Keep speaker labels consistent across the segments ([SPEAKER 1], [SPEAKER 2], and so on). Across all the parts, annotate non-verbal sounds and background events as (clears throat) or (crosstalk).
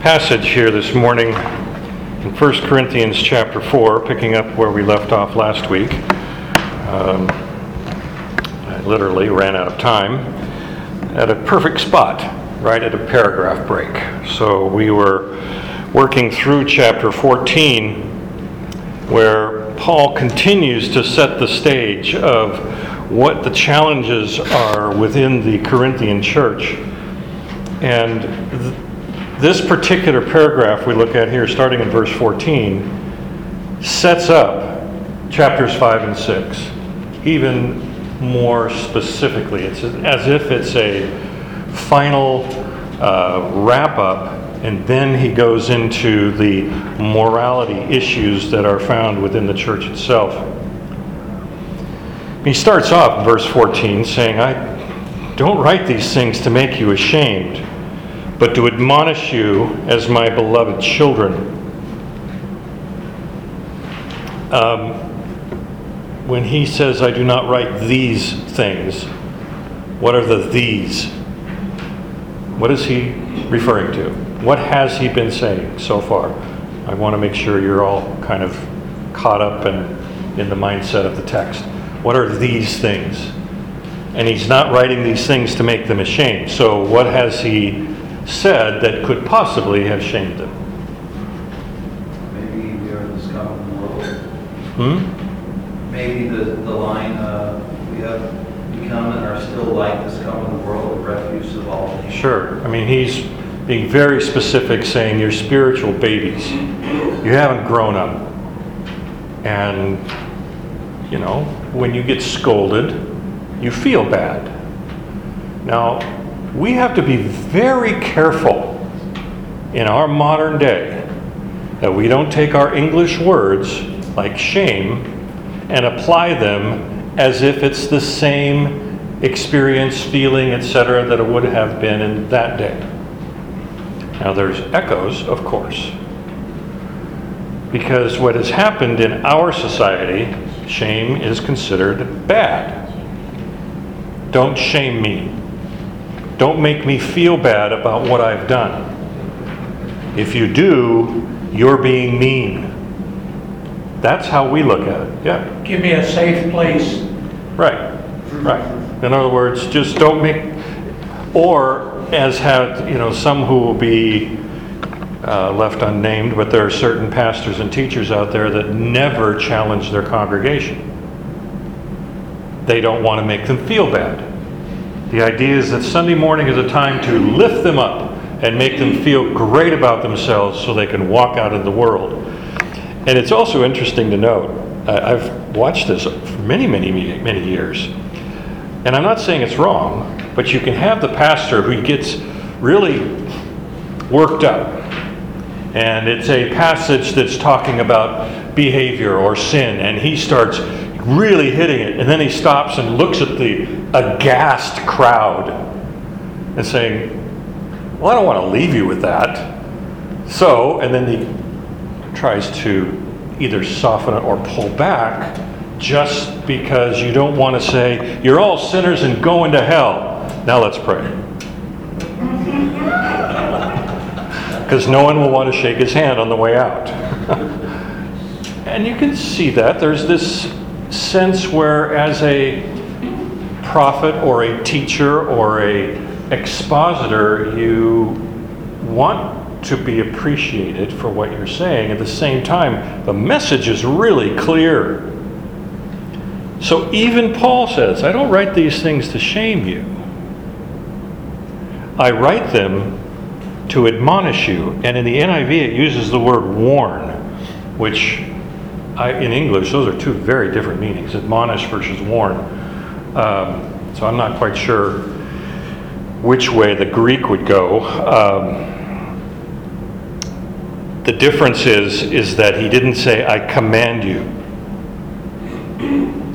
[SPEAKER 1] passage here this morning in 1 Corinthians chapter 4, picking up where we left off last week. Um, I literally ran out of time at a perfect spot, right at a paragraph break. So we were working through chapter 14, where Paul continues to set the stage of what the challenges are within the Corinthian church. And th- this particular paragraph we look at here, starting in verse 14, sets up chapters 5 and 6 even more specifically. It's as if it's a final uh, wrap up, and then he goes into the morality issues that are found within the church itself. He starts off verse 14 saying, I don't write these things to make you ashamed but to admonish you as my beloved children. Um, when he says, I do not write these things, what are the these? What is he referring to? What has he been saying so far? I want to make sure you're all kind of caught up and in the mindset of the text. What are these things? And he's not writing these things to make them ashamed. So, what has he said that could possibly have shamed them?
[SPEAKER 2] Maybe we are in the scum of the world.
[SPEAKER 1] Hmm?
[SPEAKER 2] Maybe the, the line, uh, we have become and are still like the scum of the world, the refuse of all nations.
[SPEAKER 1] Sure. I mean, he's being very specific, saying you're spiritual babies. You haven't grown up. And, you know, when you get scolded, you feel bad. Now, we have to be very careful in our modern day that we don't take our English words like shame and apply them as if it's the same experience, feeling, etc., that it would have been in that day. Now, there's echoes, of course, because what has happened in our society, shame is considered bad. Don't shame me. Don't make me feel bad about what I've done. If you do, you're being mean. That's how we look at it. Yeah.
[SPEAKER 3] Give me a safe place.
[SPEAKER 1] Right, right. In other words, just don't make, or as had, you know, some who will be uh, left unnamed, but there are certain pastors and teachers out there that never challenge their congregation. They don't want to make them feel bad. The idea is that Sunday morning is a time to lift them up and make them feel great about themselves so they can walk out in the world. And it's also interesting to note, I've watched this for many, many, many years, and I'm not saying it's wrong, but you can have the pastor who gets really worked up. And it's a passage that's talking about behavior or sin, and he starts really hitting it, and then he stops and looks at the aghast crowd and saying, Well, I don't want to leave you with that. So, and then he tries to either soften it or pull back just because you don't want to say, You're all sinners and going to hell. Now let's pray. (laughs) Because no one will want to shake his hand on the way out. (laughs) and you can see that. There's this sense where, as a prophet or a teacher or a expositor, you want to be appreciated for what you're saying. At the same time, the message is really clear. So even Paul says, I don't write these things to shame you. I write them to admonish you. And in the NIV, it uses the word warn, which I, in English, those are two very different meanings admonish versus warn. Um, so I'm not quite sure which way the Greek would go. Um, the difference is, is that he didn't say, I command you.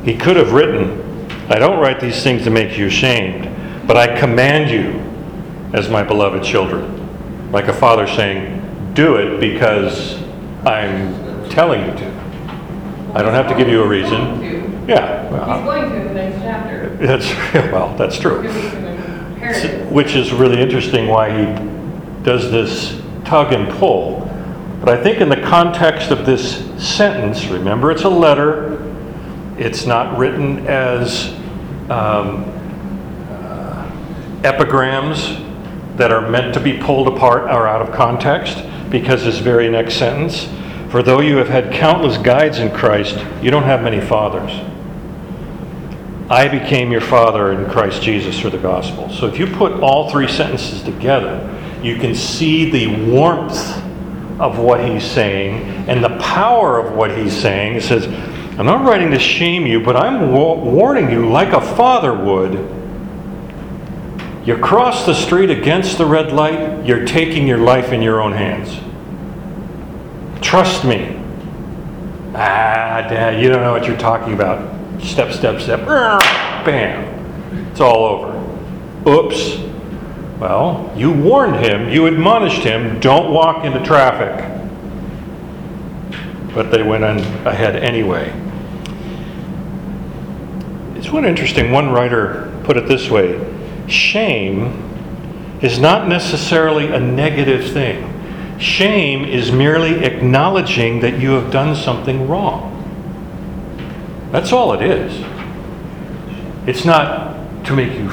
[SPEAKER 1] He could have written, I don't write these things to make you ashamed, but I command you as my beloved children. Like a father saying, Do it because I'm telling you to. I don't have to give you a reason.
[SPEAKER 4] He's
[SPEAKER 1] Yeah. well,
[SPEAKER 4] going to in the next chapter.
[SPEAKER 1] That's, (laughs) well, that's true.
[SPEAKER 4] Because he's an imperative.
[SPEAKER 1] Which is really interesting why he does this tug and pull. But I think in the context of this sentence, remember it's a letter, it's not written as um, uh, epigrams that are meant to be pulled apart or out of context, because this very next sentence, for though you have had countless guides in Christ, you don't have many fathers. I became your father in Christ Jesus through the gospel. So if you put all three sentences together, you can see the warmth of what he's saying and the power of what he's saying. It says, I'm not writing to shame you, but I'm wa- warning you like a father would. You cross the street against the red light, you're taking your life in your own hands. Trust me. Ah, Dad, you don't know what you're talking about. Step, step, step. Bam. It's all over. Oops. Well, you warned him, you admonished him, don't walk into traffic. But they went on ahead anyway. It's one interesting, one writer put it this way shame is not necessarily a negative thing. Shame is merely acknowledging that you have done something wrong. That's all it is. It's not to make you,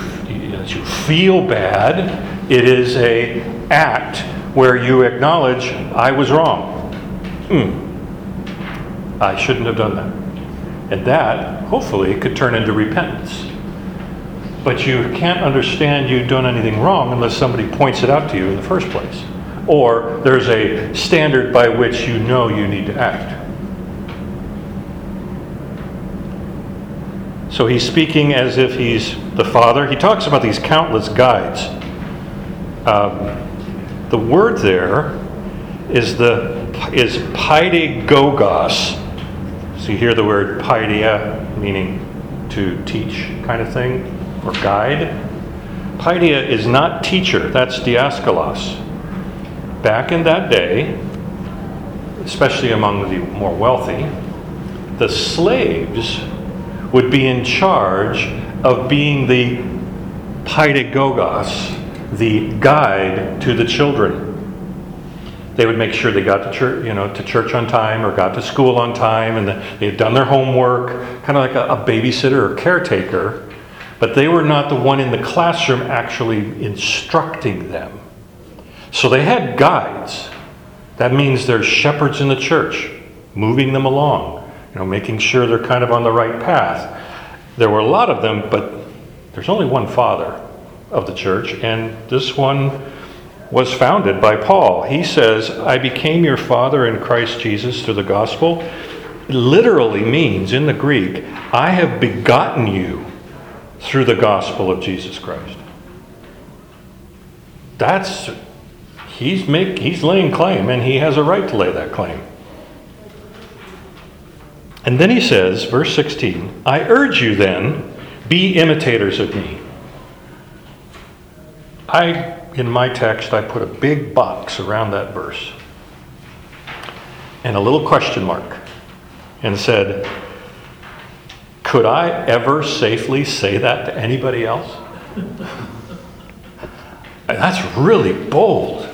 [SPEAKER 1] feel bad. It is a act where you acknowledge I was wrong. Hmm. I shouldn't have done that. And that, hopefully, could turn into repentance. But you can't understand you've done anything wrong unless somebody points it out to you in the first place. Or there's a standard by which you know you need to act. So he's speaking as if he's the Father. He talks about these countless guides. Um, the word there is the is paidagogos. So you hear the word paideia, meaning to teach, kind of thing, or guide. Paideia is not teacher. That's diaskolos. Back in that day, especially among the more wealthy, the slaves would be in charge of being the paidagogos, the guide to the children. They would make sure they got to church, you know, to church on time or got to school on time, and they had done their homework, kind of like a, a babysitter or caretaker. But they were not the one in the classroom actually instructing them. So they had guides. That means there's shepherds in the church, moving them along, you know, making sure they're kind of on the right path. There were a lot of them, but there's only one father of the church, and this one was founded by Paul. He says, I became your father in Christ Jesus through the gospel. It literally means in the Greek, I have begotten you through the gospel of Jesus Christ. That's he's make he's laying claim and he has a right to lay that claim. And then he says, verse 16, I urge you then, be imitators of me. I in my text I put a big box around that verse and a little question mark and said, could I ever safely say that to anybody else? (laughs) That's really bold.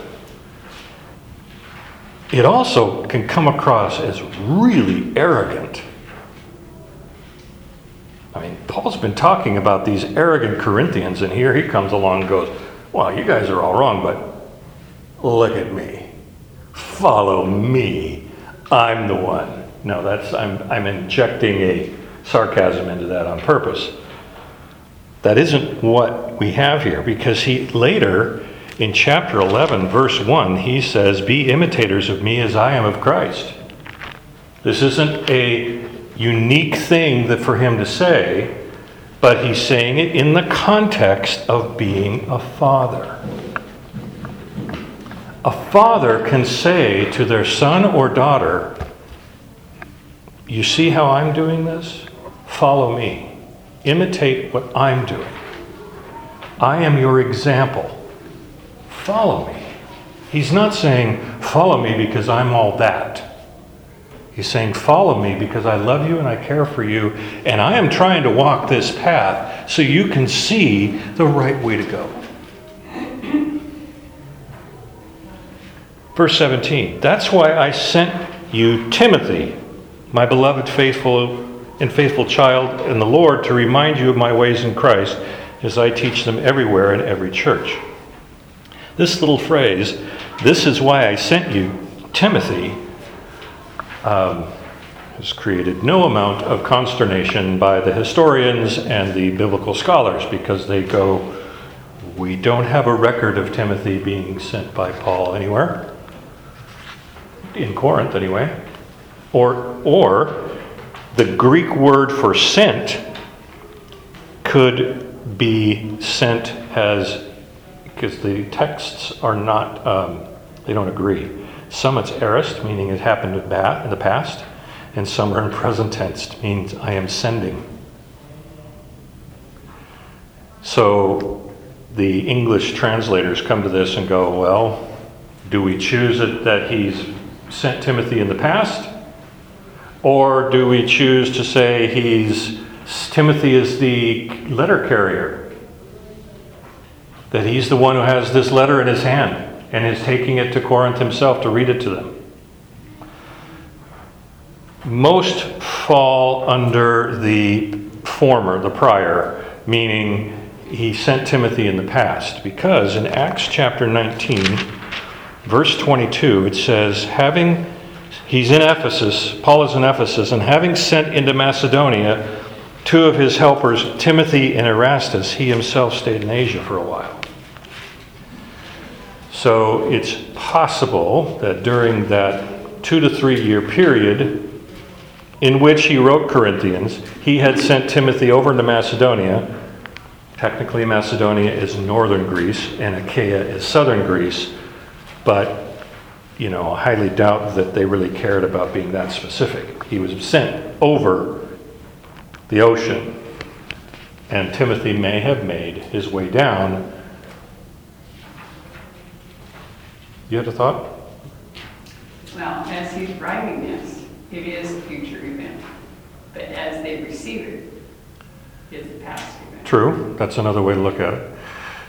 [SPEAKER 1] It also can come across as really arrogant. I mean, Paul's been talking about these arrogant Corinthians, and here he comes along and goes, Well, you guys are all wrong, but look at me. Follow me. I'm the one. No, that's I'm I'm injecting a sarcasm into that on purpose. That isn't what we have here because he later in chapter 11 verse 1 he says be imitators of me as I am of Christ. This isn't a unique thing that for him to say, but he's saying it in the context of being a father. A father can say to their son or daughter, You see how I'm doing this? Follow me. Imitate what I'm doing. I am your example. Follow me. He's not saying, Follow me because I'm all that. He's saying, Follow me because I love you and I care for you, and I am trying to walk this path so you can see the right way to go. Verse 17, that's why I sent you Timothy, my beloved faithful and faithful child in the Lord, to remind you of my ways in Christ as I teach them everywhere in every church. This little phrase, this is why I sent you, Timothy, um, has created no amount of consternation by the historians and the biblical scholars because they go, we don't have a record of Timothy being sent by Paul anywhere, in Corinth anyway. Or, or the Greek word for sent could be sent as, because the texts are not, um, they don't agree. Some it's aorist, meaning it happened in the past, and some are in present tense, means I am sending. So the English translators come to this and go, well, do we choose it that he's sent Timothy in the past? Or do we choose to say he's Timothy is the letter carrier? That he's the one who has this letter in his hand and is taking it to Corinth himself to read it to them. Most fall under the former, the prior, meaning he sent Timothy in the past, because in Acts chapter 19, verse 22, it says, having, he's in Ephesus, Paul is in Ephesus, and having sent into Macedonia two of his helpers, Timothy and Erastus, he himself stayed in Asia for a while. So it's possible that during that two to three year period in which he wrote Corinthians, he had sent Timothy over into Macedonia. Technically, Macedonia is northern Greece and Achaia is southern Greece, but you know, I highly doubt that they really cared about being that specific. He was sent over the ocean, and Timothy may have made his way down You had a thought?
[SPEAKER 3] Well, as he's writing this, it is a future event. But as they receive it, it's a past event.
[SPEAKER 1] True, that's another way to look at it.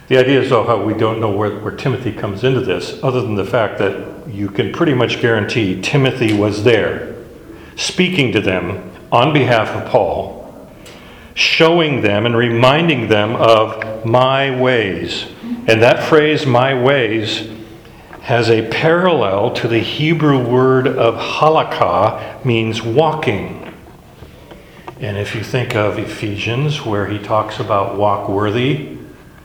[SPEAKER 1] The idea is, though, how we don't know where, where Timothy comes into this, other than the fact that you can pretty much guarantee Timothy was there, speaking to them on behalf of Paul, showing them and reminding them of my ways. And that phrase, my ways, has a parallel to the Hebrew word of halakha, means walking. And if you think of Ephesians, where he talks about walk worthy,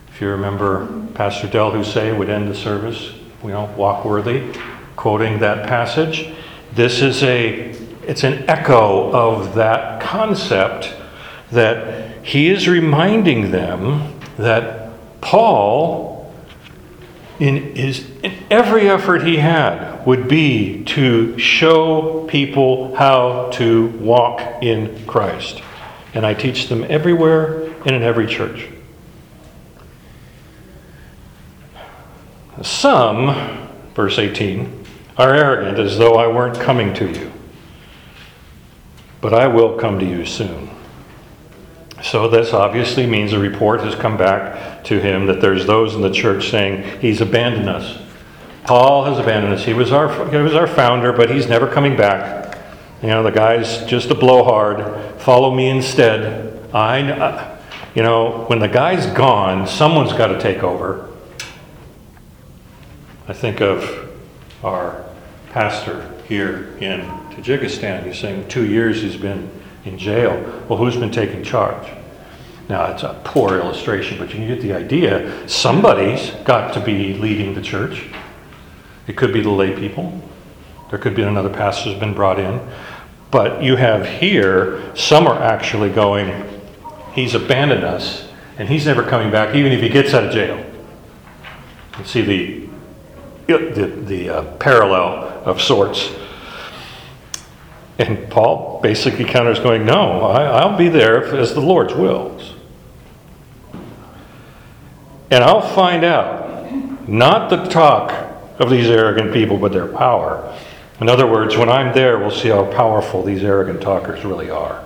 [SPEAKER 1] if you remember Pastor Del Husay would end the service, you know, walk worthy, quoting that passage. This is a it's an echo of that concept that he is reminding them that Paul in his in every effort he had would be to show people how to walk in Christ. And I teach them everywhere and in every church. Some, verse 18, are arrogant as though I weren't coming to you. But I will come to you soon. So, this obviously means a report has come back to him that there's those in the church saying he's abandoned us. Paul has abandoned us. He was our, he was our founder, but he's never coming back. You know, the guy's just a blowhard. Follow me instead. I, uh, you know, when the guy's gone, someone's got to take over. I think of our pastor here in Tajikistan. He's saying two years he's been in jail. Well, who's been taking charge? Now, it's a poor illustration, but you get the idea. Somebody's got to be leading the church. It could be the lay people. There could be another pastor who's been brought in. But you have here, some are actually going, he's abandoned us, and he's never coming back, even if he gets out of jail. You see the, the, the uh, parallel of sorts. And Paul basically counters, going, No, I, will be there if, as the Lord's wills. And I'll find out, not the talk of these arrogant people, but their power. In other words, when I'm there, we'll see how powerful these arrogant talkers really are.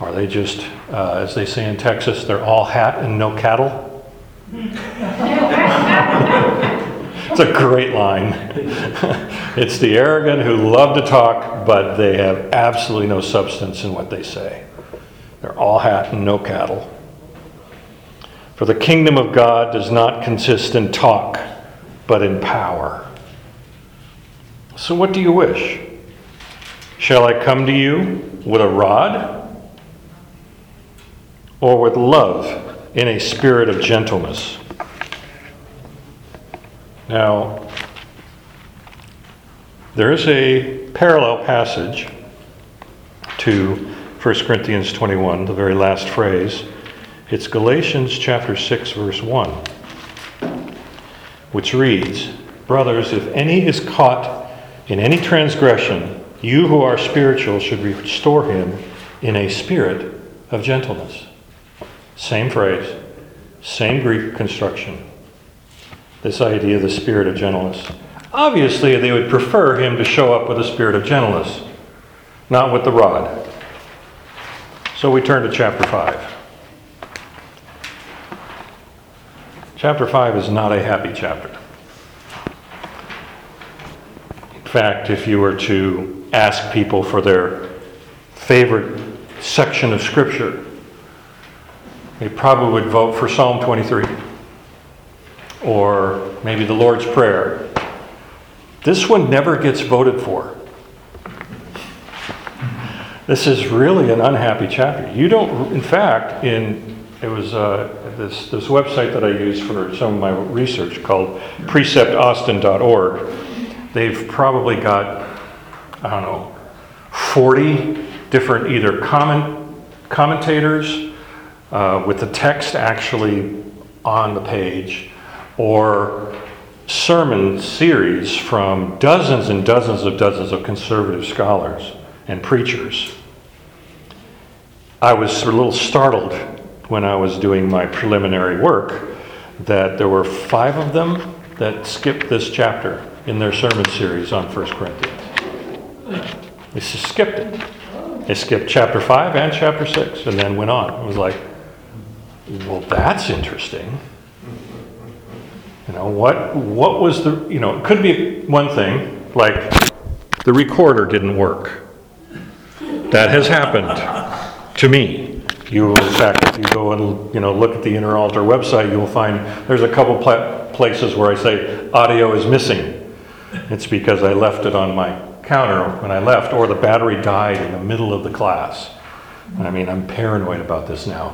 [SPEAKER 1] Are they just, uh, as they say in Texas, they're all hat and no cattle? (laughs) It's a great line. (laughs) It's the arrogant who love to talk, but they have absolutely no substance in what they say. They're all hat and no cattle. For the kingdom of God does not consist in talk, but in power. So, what do you wish? Shall I come to you with a rod or with love in a spirit of gentleness? Now, there is a parallel passage to 1 Corinthians 21, the very last phrase. It's Galatians chapter 6, verse 1, which reads Brothers, if any is caught in any transgression, you who are spiritual should restore him in a spirit of gentleness. Same phrase, same Greek construction. This idea of the spirit of gentleness. Obviously, they would prefer him to show up with a spirit of gentleness, not with the rod. So we turn to chapter 5. Chapter 5 is not a happy chapter. In fact, if you were to ask people for their favorite section of Scripture, they probably would vote for Psalm 23 or maybe the Lord's Prayer. This one never gets voted for. This is really an unhappy chapter. You don't, in fact, in it was uh, this this website that I use for some of my research called preceptaustin.org. They've probably got I don't know 40 different either comment commentators uh, with the text actually on the page or sermon series from dozens and dozens of dozens of conservative scholars and preachers. I was a little startled when I was doing my preliminary work that there were five of them that skipped this chapter in their sermon series on 1 Corinthians. They skipped it. They skipped chapter 5 and chapter 6 and then went on. It was like, well, that's interesting. You know, what, what was the, you know, it could be one thing, like the recorder didn't work. That has happened to me. You, in fact, if you go and, you know, look at the Inner Altar website, you'll find there's a couple pla- places where I say audio is missing. It's because I left it on my counter when I left, or the battery died in the middle of the class. I mean, I'm paranoid about this now.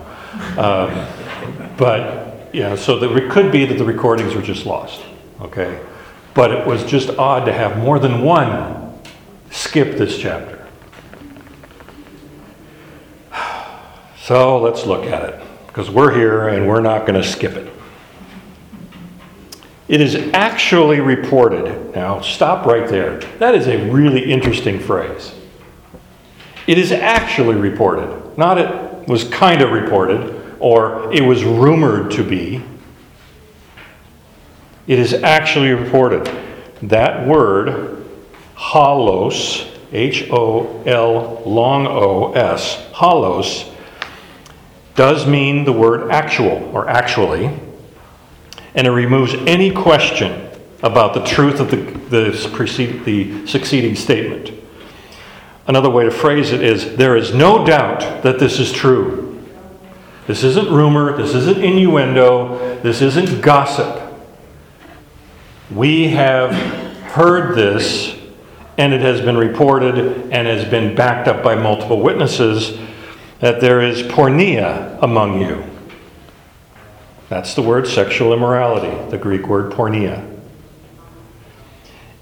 [SPEAKER 1] Um, but, yeah, so it could be that the recordings were just lost, okay? But it was just odd to have more than one skip this chapter. (sighs) So let's look at it, because we're here and we're not going to skip it. It is actually reported. Now, stop right there. That is a really interesting phrase. It is actually reported, not it was kind of reported or it was rumored to be. It is actually reported. That word, holos, H O L long O S, holos, does mean the word actual or actually, and it removes any question about the truth of the, the, the succeeding statement. Another way to phrase it is there is no doubt that this is true. This isn't rumor, this isn't innuendo, this isn't gossip. We have heard this, and it has been reported and has been backed up by multiple witnesses that there is porneia among you. That's the word sexual immorality, the Greek word porneia.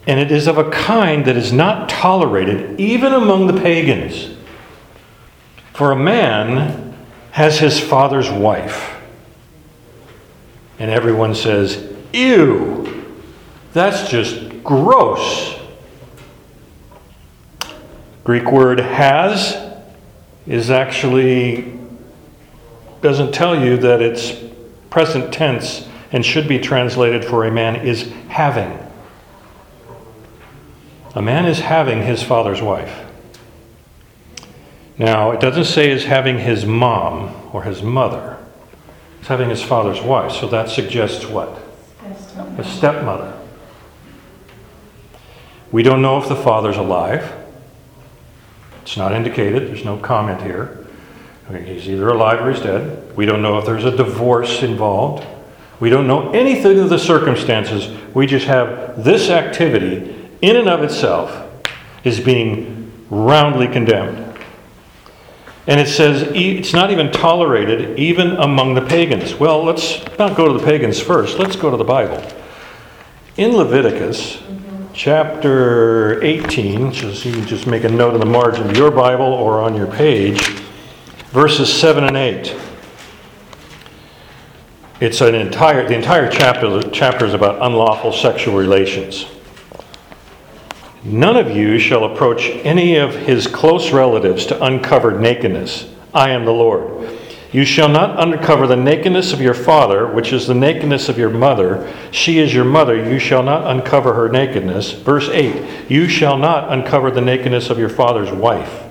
[SPEAKER 1] And it is of a kind that is not tolerated even among the pagans. For a man has his father's wife. And everyone says, Ew, that's just gross. Greek word has is actually doesn't tell you that it's present tense and should be translated for a man is having. A man is having his father's wife. Now, it doesn't say is having his mom or his mother. It's having his father's wife. So that suggests what? A stepmother. We don't know if the father's alive. It's not indicated, there's no comment here. He's either alive or he's dead. We don't know if there's a divorce involved. We don't know anything of the circumstances. We just have this activity, in and of itself, is being roundly condemned. And it says it's not even tolerated even among the pagans. Well, let's not go to the pagans first. Let's go to the Bible. In Leviticus chapter 18, just you can just make a note in the margin of your Bible or on your page, verses 7 and 8. It's an entire the entire chapter chapter is about unlawful sexual relations. None of you shall approach any of his close relatives to uncover nakedness. I am the Lord. You shall not uncover the nakedness of your father, which is the nakedness of your mother. She is your mother. You shall not uncover her nakedness. Verse 8 You shall not uncover the nakedness of your father's wife.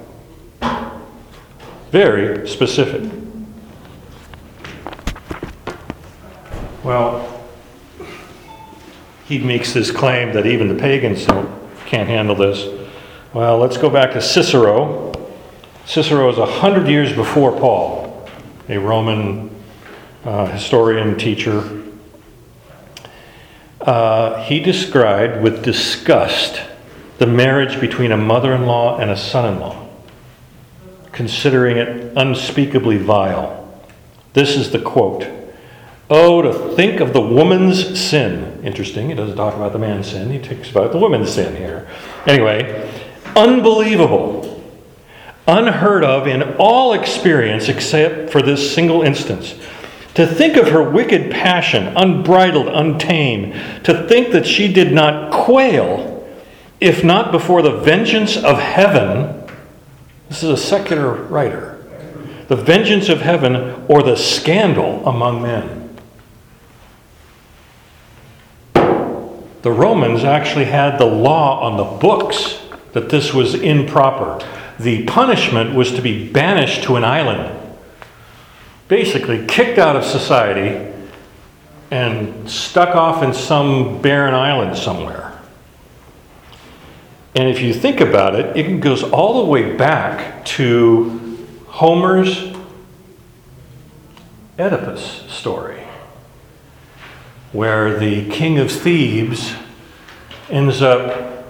[SPEAKER 1] Very specific. Well, he makes this claim that even the pagans don't can't handle this. Well, let's go back to Cicero. Cicero is a hundred years before Paul, a Roman uh, historian, teacher. Uh, he described with disgust the marriage between a mother in law and a son in law, considering it unspeakably vile. This is the quote Oh, to think of the woman's sin. Interesting, he doesn't talk about the man's sin, he talks about the woman's sin here. Anyway, unbelievable, unheard of in all experience except for this single instance. To think of her wicked passion, unbridled, untamed, to think that she did not quail, if not before the vengeance of heaven. This is a secular writer. The vengeance of heaven or the scandal among men. The Romans actually had the law on the books that this was improper. The punishment was to be banished to an island, basically kicked out of society and stuck off in some barren island somewhere. And if you think about it, it goes all the way back to Homer's Oedipus story where the king of Thebes ends up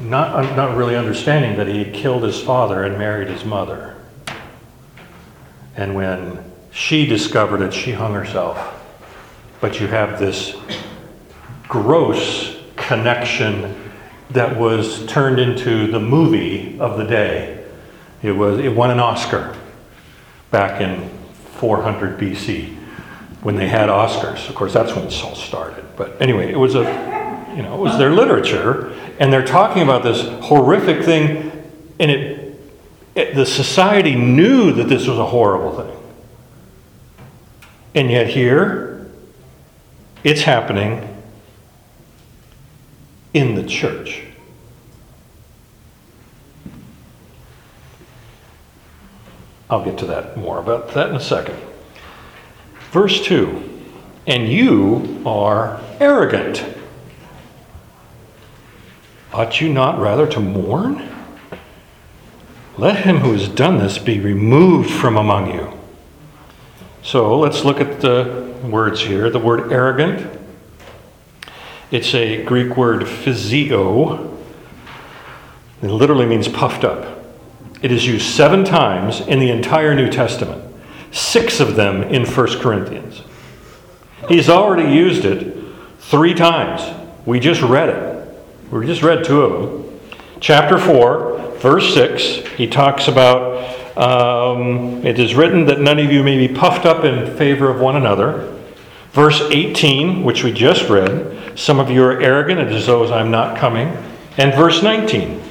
[SPEAKER 1] not, not really understanding that he had killed his father and married his mother. And when she discovered it, she hung herself. But you have this gross connection that was turned into the movie of the day. It, was, it won an Oscar back in 400 BC when they had Oscars. Of course, that's when this all started. But anyway, it was a, you know, it was their literature, and they're talking about this horrific thing, and it, it the society knew that this was a horrible thing. And yet here, it's happening in the church. I'll get to that more about that in a second. Verse 2 And you are arrogant. Ought you not rather to mourn? Let him who has done this be removed from among you. So let's look at the words here. The word arrogant, it's a Greek word physio. It literally means puffed up. It is used seven times in the entire New Testament six of them in 1 Corinthians. He's already used it three times. We just read it. We just read two of them. Chapter 4, verse 6, he talks about um, it is written that none of you may be puffed up in favor of one another. Verse 18, which we just read, some of you are arrogant, it is those I'm not coming. And verse 19,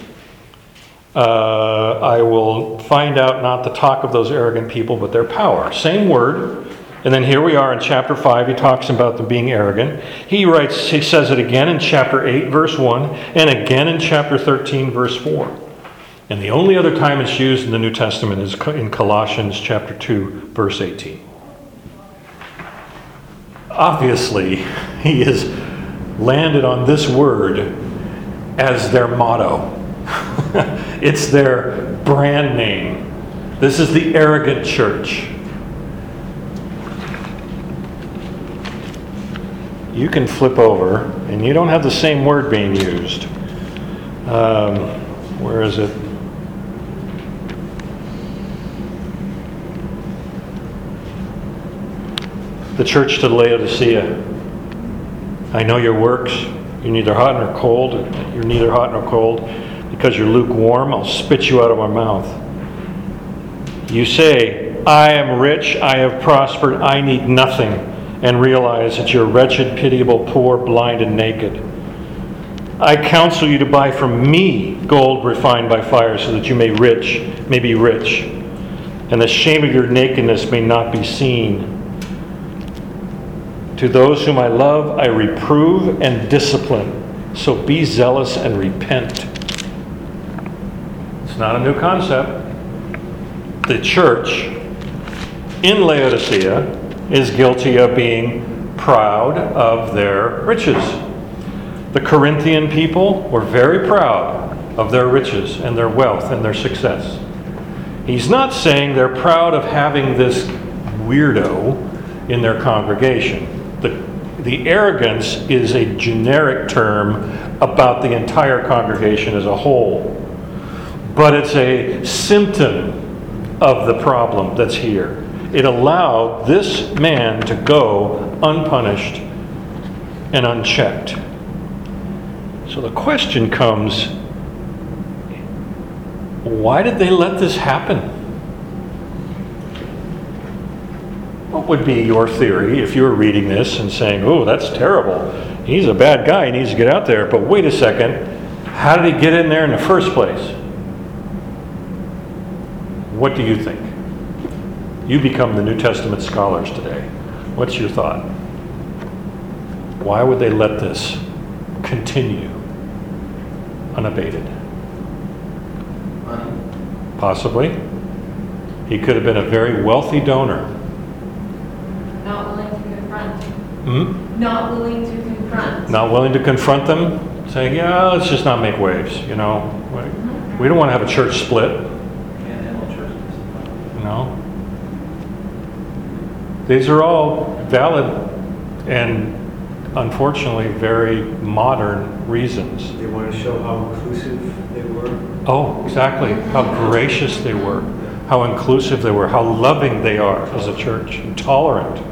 [SPEAKER 1] uh, I will find out not the talk of those arrogant people, but their power. Same word. And then here we are in chapter 5. He talks about them being arrogant. He writes, he says it again in chapter 8, verse 1, and again in chapter 13, verse 4. And the only other time it's used in the New Testament is in Colossians chapter 2, verse 18. Obviously, he has landed on this word as their motto. (laughs) it's their brand name. This is the arrogant church. You can flip over, and you don't have the same word being used. Um, where is it? The church to Laodicea. I know your works. You're neither hot nor cold. You're neither hot nor cold. Because you're lukewarm, I'll spit you out of my mouth. You say, I am rich, I have prospered, I need nothing, and realize that you're wretched, pitiable, poor, blind, and naked. I counsel you to buy from me gold refined by fire, so that you may rich may be rich, and the shame of your nakedness may not be seen. To those whom I love, I reprove and discipline. So be zealous and repent. It's not a new concept. The church in Laodicea is guilty of being proud of their riches. The Corinthian people were very proud of their riches and their wealth and their success. He's not saying they're proud of having this weirdo in their congregation. The, the arrogance is a generic term about the entire congregation as a whole, but it's a symptom of the problem that's here. It allowed this man to go unpunished and unchecked. So the question comes why did they let this happen? What would be your theory if you were reading this and saying, oh, that's terrible? He's a bad guy, he needs to get out there. But wait a second, how did he get in there in the first place? What do you think? You become the New Testament scholars today. What's your thought? Why would they let this continue unabated? Possibly. He could have been a very wealthy donor.
[SPEAKER 4] Not willing to confront.
[SPEAKER 1] Hmm?
[SPEAKER 4] Not willing to confront.
[SPEAKER 1] Not willing to confront them, saying, yeah, let's just not make waves, you know? We- don't want to have a church split,
[SPEAKER 2] Can't handle church
[SPEAKER 1] These are all valid and unfortunately very modern reasons.
[SPEAKER 5] They want to show how inclusive they were.
[SPEAKER 1] Oh, exactly. How gracious they were, how inclusive they were, how loving they are as a church, and tolerant.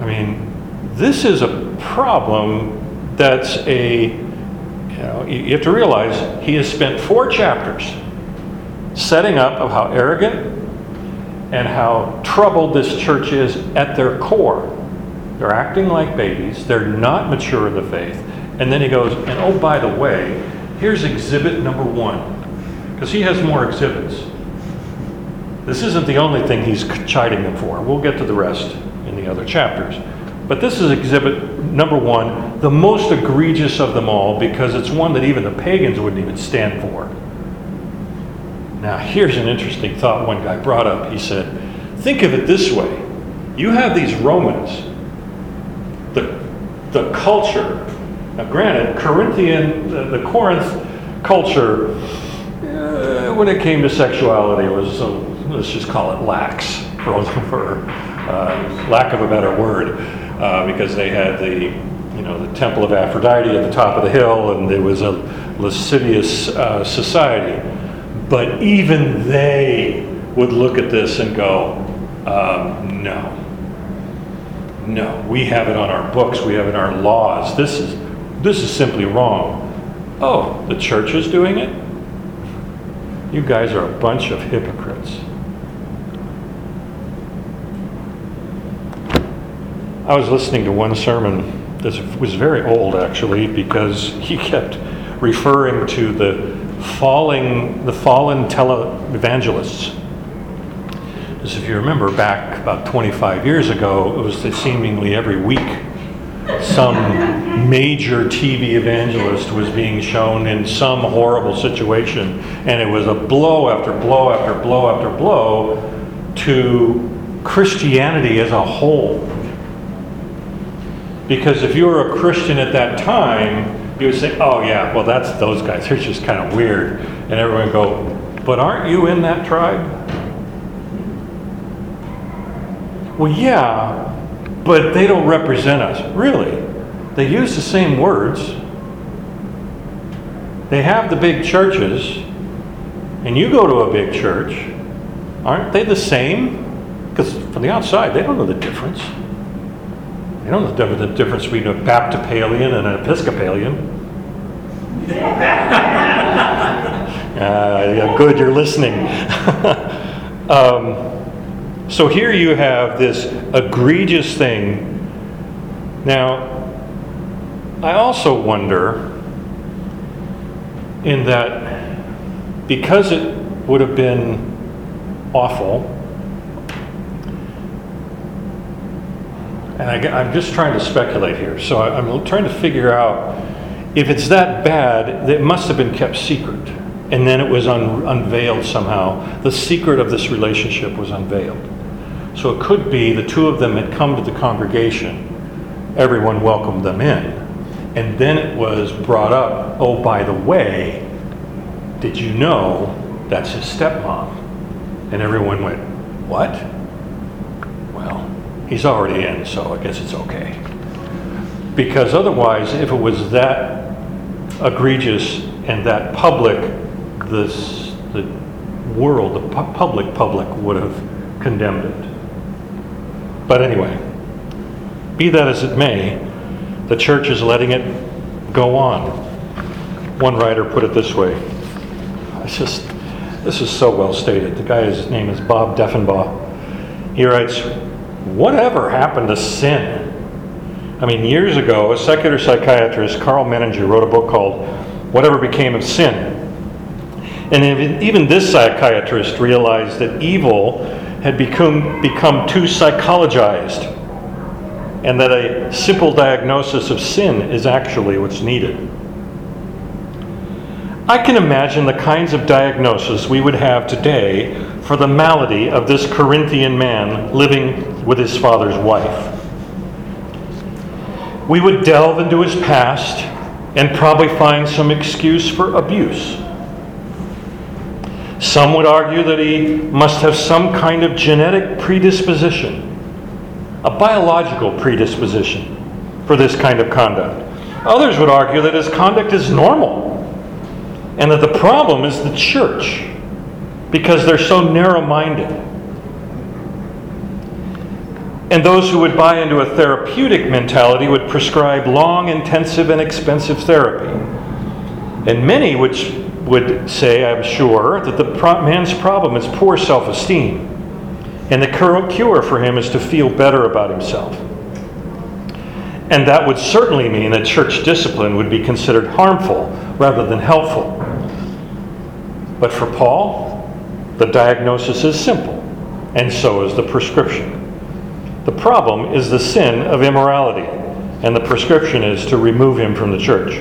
[SPEAKER 1] I mean, this is a problem that's a, you know, you have to realize he has spent four chapters setting up of how arrogant and how troubled this church is at their core. They're acting like babies, they're not mature in the faith. And then he goes, and oh, by the way, here's exhibit number one. Because he has more exhibits. This isn't the only thing he's chiding them for. We'll get to the rest in the other chapters. But this is exhibit number one, the most egregious of them all, because it's one that even the pagans wouldn't even stand for. Now, here's an interesting thought one guy brought up. He said, Think of it this way you have these Romans, the, the culture. Now, granted, Corinthian, the, the Corinth culture, uh, when it came to sexuality, was, uh, let's just call it lax, for, for uh, lack of a better word, uh, because they had the, you know, the Temple of Aphrodite at the top of the hill, and it was a lascivious uh, society. But even they would look at this and go, um, no. No, we have it on our books, we have it in our laws. This is, this is simply wrong. Oh, the church is doing it? You guys are a bunch of hypocrites. I was listening to one sermon that was very old actually because he kept referring to the falling the fallen televangelists. As if you remember back about 25 years ago, it was seemingly every week some major TV evangelist was being shown in some horrible situation, and it was a blow after blow after blow after blow to Christianity as a whole. Because if you were a Christian at that time, you would say, oh yeah, well that's those guys, they're just kind of weird. And everyone would go, but aren't you in that tribe? Well, yeah, but they don't represent us. Really? They use the same words. They have the big churches, and you go to a big church. Aren't they the same? Because from the outside, they don't know the difference. They don't know the the difference between a Baptopalian and an Episcopalian. (laughs) Uh, good, you're listening. (laughs) um, so here you have this egregious thing. Now, I also wonder in that because it would have been awful, and I, am just trying to speculate here, so I, I'm trying to figure out if it's that bad, it must have been kept secret. And then it was un, unveiled somehow. The secret of this relationship was unveiled. So it could be the two of them had come to the congregation, everyone welcomed them in, and then it was brought up oh, by the way, did you know that's his stepmom? And everyone went, what? Well, he's already in, so I guess it's okay. Because otherwise, if it was that egregious and that public, this, the world, the pu- public public would have condemned it. But anyway, be that as it may, the church is letting it go on. One writer put it this way. It's just, this is so well stated. The guy's name is Bob Deffinbaugh. He writes, Whatever happened to sin? I mean, years ago, a secular psychiatrist, Karl Menninger, wrote a book called Whatever Became of Sin. And even this psychiatrist realized that evil had become, become too psychologized and that a simple diagnosis of sin is actually what's needed. I can imagine the kinds of diagnosis we would have today for the malady of this Corinthian man living with his father's wife. We would delve into his past and probably find some excuse for abuse. Some would argue that he must have some kind of genetic predisposition, a biological predisposition for this kind of conduct. Others would argue that his conduct is normal and that the problem is the church because they're so narrow minded. And those who would buy into a therapeutic mentality would prescribe long, intensive, and expensive therapy. And many which would say, I'm sure, that the man's problem is poor self esteem. And the cure for him is to feel better about himself. And that would certainly mean that church discipline would be considered harmful rather than helpful. But for Paul, the diagnosis is simple, and so is the prescription. The problem is the sin of immorality, and the prescription is to remove him from the church.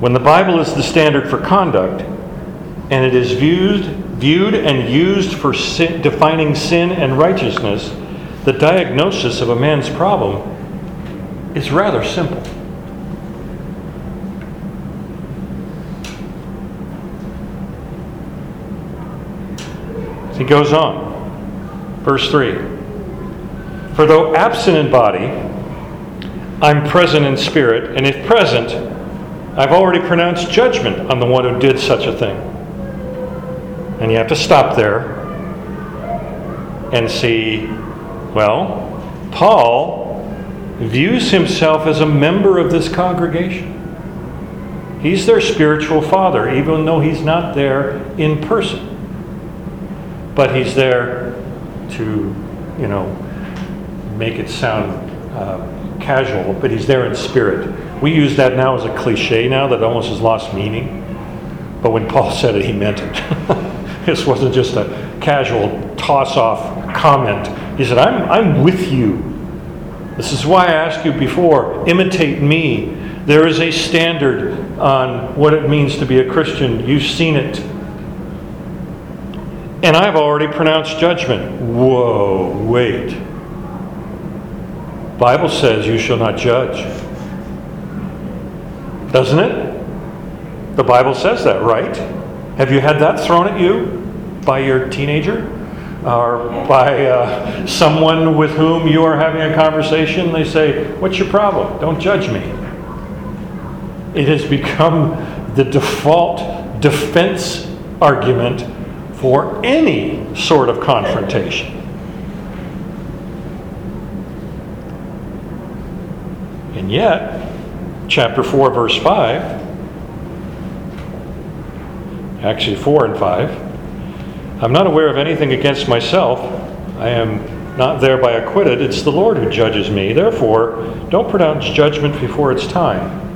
[SPEAKER 1] When the Bible is the standard for conduct, and it is viewed, viewed and used for sin, defining sin and righteousness, the diagnosis of a man's problem is rather simple. He goes on. Verse 3 For though absent in body, I'm present in spirit, and if present, I've already pronounced judgment on the one who did such a thing. And you have to stop there and see well, Paul views himself as a member of this congregation. He's their spiritual father, even though he's not there in person. But he's there to, you know, make it sound uh, casual, but he's there in spirit. We use that now as a cliche now that almost has lost meaning. But when Paul (laughs) said it, he meant it. (laughs) this wasn't just a casual toss off comment. He said, I'm, I'm with you. This is why I asked you before imitate me. There is a standard on what it means to be a Christian. You've seen it. And I've already pronounced judgment. Whoa, wait. Bible says you shall not judge. Doesn't it? The Bible says that, right? Have you had that thrown at you by your teenager? Or by uh, someone with whom you are having a conversation? They say, What's your problem? Don't judge me. It has become the default defense argument for any sort of confrontation. And yet, chapter 4, verse 5, actually 4 and 5, I'm not aware of anything against myself. I am not thereby acquitted. It's the Lord who judges me. Therefore, don't pronounce judgment before it's time.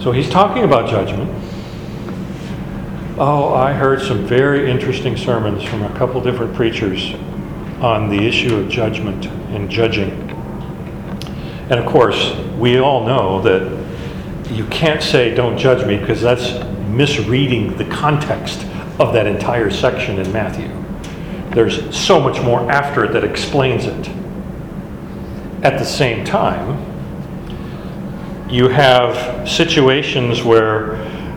[SPEAKER 1] So he's talking about judgment. Oh, I heard some very interesting sermons from a couple different preachers on the issue of judgment and judging. And of course, we all know that you can't say, don't judge me, because that's misreading the context of that entire section in Matthew. There's so much more after it that explains it. At the same time, you have situations where,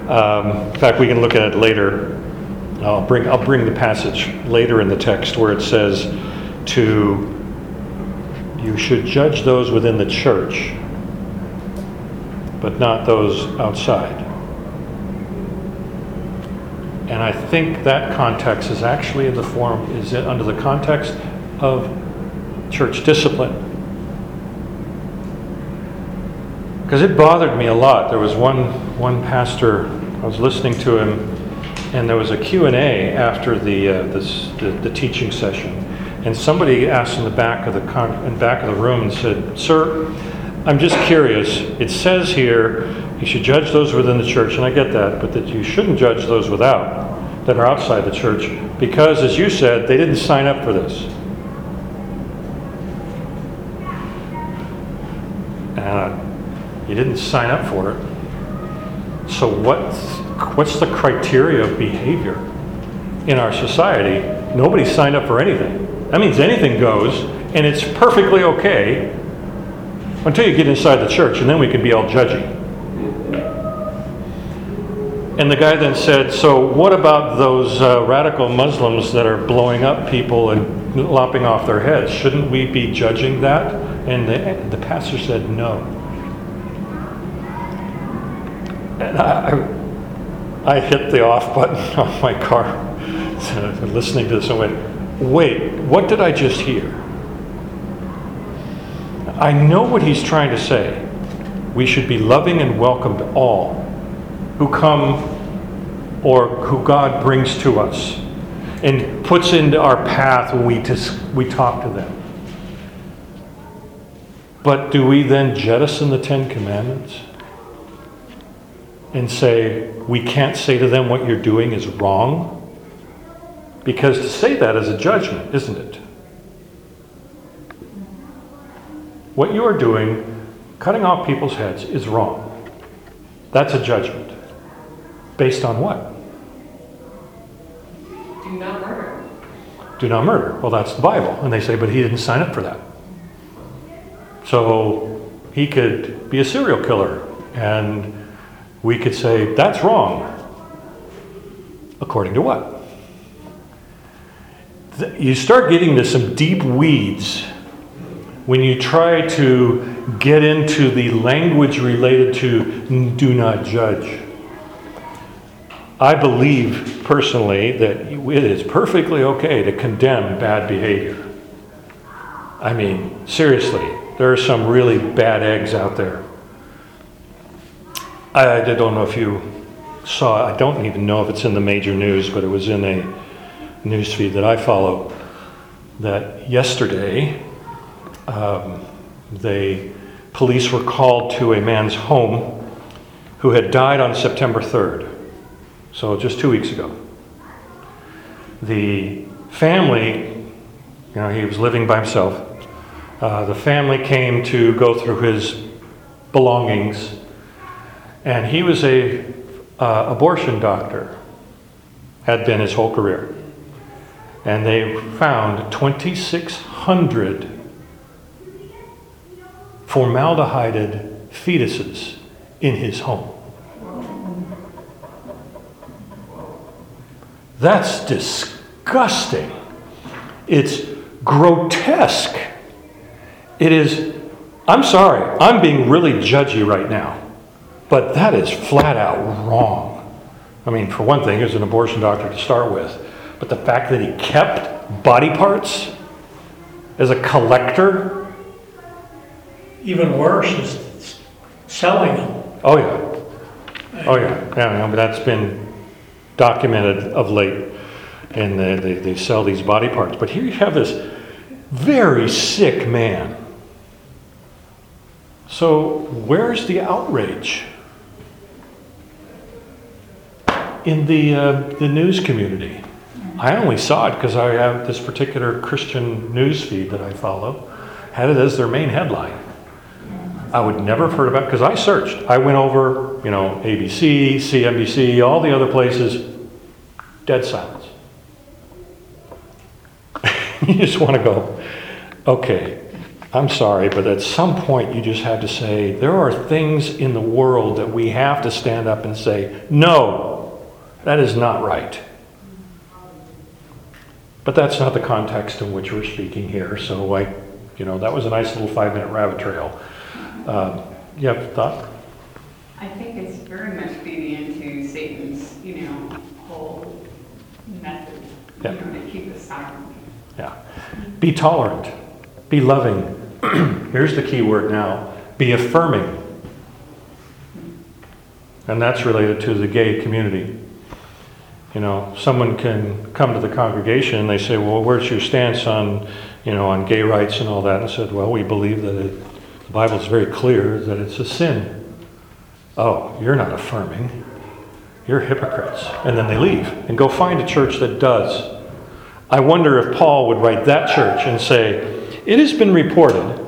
[SPEAKER 1] um, in fact, we can look at it later. I'll bring, I'll bring the passage later in the text where it says to you should judge those within the church, but not those outside. And I think that context is actually in the form, is under the context of church discipline. Because it bothered me a lot. There was one, one pastor, I was listening to him, and there was a Q&A after the, uh, this, the, the teaching session. And somebody asked in the back of the con- in back of the room and said, "Sir, I'm just curious. It says here you should judge those within the church, and I get that, but that you shouldn't judge those without that are outside the church because, as you said, they didn't sign up for this." Uh, you didn't sign up for it. So what's what's the criteria of behavior in our society? Nobody signed up for anything. That means anything goes, and it's perfectly okay until you get inside the church, and then we can be all judgy. And the guy then said, So, what about those uh, radical Muslims that are blowing up people and lopping off their heads? Shouldn't we be judging that? And the, the pastor said, No. And I, I hit the off button (laughs) on my car, (laughs) listening to this, and went, Wait, what did I just hear? I know what he's trying to say. We should be loving and welcome to all who come or who God brings to us and puts into our path when we, dis- we talk to them. But do we then jettison the Ten Commandments and say, we can't say to them what you're doing is wrong? Because to say that is a judgment, isn't it? What you are doing, cutting off people's heads, is wrong. That's a judgment. Based on what?
[SPEAKER 4] Do not murder.
[SPEAKER 1] Do not murder. Well, that's the Bible. And they say, but he didn't sign up for that. So he could be a serial killer. And we could say, that's wrong. According to what? You start getting into some deep weeds when you try to get into the language related to do not judge. I believe personally that it is perfectly okay to condemn bad behavior. I mean, seriously, there are some really bad eggs out there. I, I don't know if you saw, I don't even know if it's in the major news, but it was in a news feed that I follow that yesterday um, the police were called to a man's home who had died on September 3rd, so just two weeks ago. The family, you know, he was living by himself. Uh, the family came to go through his belongings, and he was a uh, abortion doctor, had been his whole career, and they found 2,600 formaldehyded fetuses in his home. That's disgusting. It's grotesque. It is, I'm sorry, I'm being really judgy right now, but that is flat out wrong. I mean, for one thing, he's an abortion doctor to start with, but the fact that he kept body parts as a collector,
[SPEAKER 6] Even worse is selling them.
[SPEAKER 1] oh yeah. Oh, yeah, yeah, but that's been documented of late, and they, they, they sell these body parts. But here you have this very sick man. So, where's the outrage? In the, uh, the news community. I only saw it because I have this particular Christian news feed that I follow, had it as their main headline. I would never have heard about because I searched. I went over, you know, ABC, CNBC, all the other places, dead silence. (laughs) you just want to go, okay, I'm sorry, but at some point you just have to say, there are things in the world that we have to stand up and say, no, that is not right. But that's not the context in which we're speaking here, so I, you know, that was a nice little five minute rabbit trail. Um, you have a thought?
[SPEAKER 3] I think it's very much feeding into Satan's, you know, whole method, you
[SPEAKER 1] Yeah.
[SPEAKER 3] know, to keep us silent.
[SPEAKER 1] Yeah. Be tolerant. Be loving. (clears throat) Here's the key word now be affirming. And that's related to the gay community. You know, someone can come to the congregation and they say, Well, where's your stance on, you know, on gay rights and all that? And I said, Well, we believe that it, the Bible is very clear that it's a sin. Oh, you're not affirming. You're hypocrites. And then they leave and go find a church that does. I wonder if Paul would write that church and say, It has been reported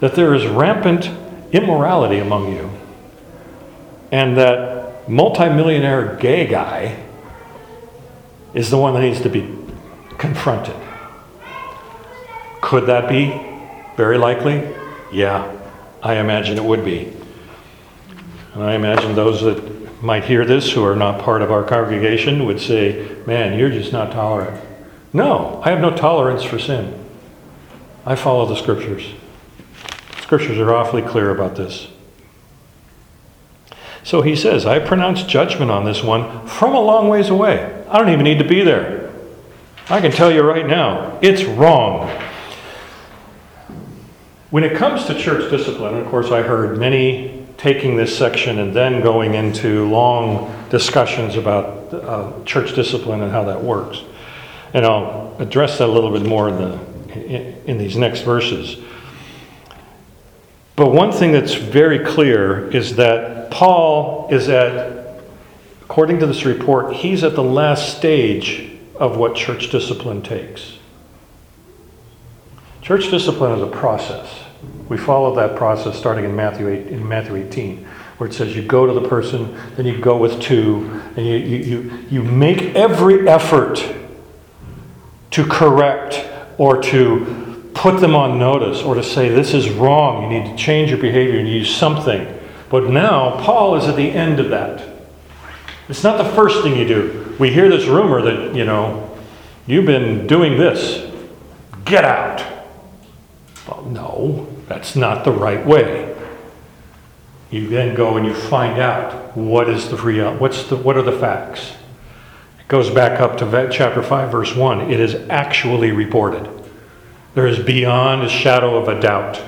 [SPEAKER 1] that there is rampant immorality among you, and that multimillionaire gay guy is the one that needs to be confronted. Could that be? Very likely. Yeah, I imagine it would be. And I imagine those that might hear this who are not part of our congregation would say, Man, you're just not tolerant. No, I have no tolerance for sin. I follow the scriptures. Scriptures are awfully clear about this. So he says, I pronounce judgment on this one from a long ways away. I don't even need to be there. I can tell you right now, it's wrong. When it comes to church discipline, of course, I heard many taking this section and then going into long discussions about uh, church discipline and how that works. And I'll address that a little bit more in, the, in, in these next verses. But one thing that's very clear is that Paul is at, according to this report, he's at the last stage of what church discipline takes. Church discipline is a process. We follow that process starting in Matthew 8, in Matthew 18, where it says you go to the person, then you go with two, and you, you, you, you make every effort to correct or to put them on notice or to say this is wrong, you need to change your behavior, you need something. But now Paul is at the end of that. It's not the first thing you do. We hear this rumor that, you know, you've been doing this. Get out. Well, no, that's not the right way. You then go and you find out what is the real, what's the, what are the facts. It goes back up to chapter 5, verse 1. It is actually reported. There is beyond a shadow of a doubt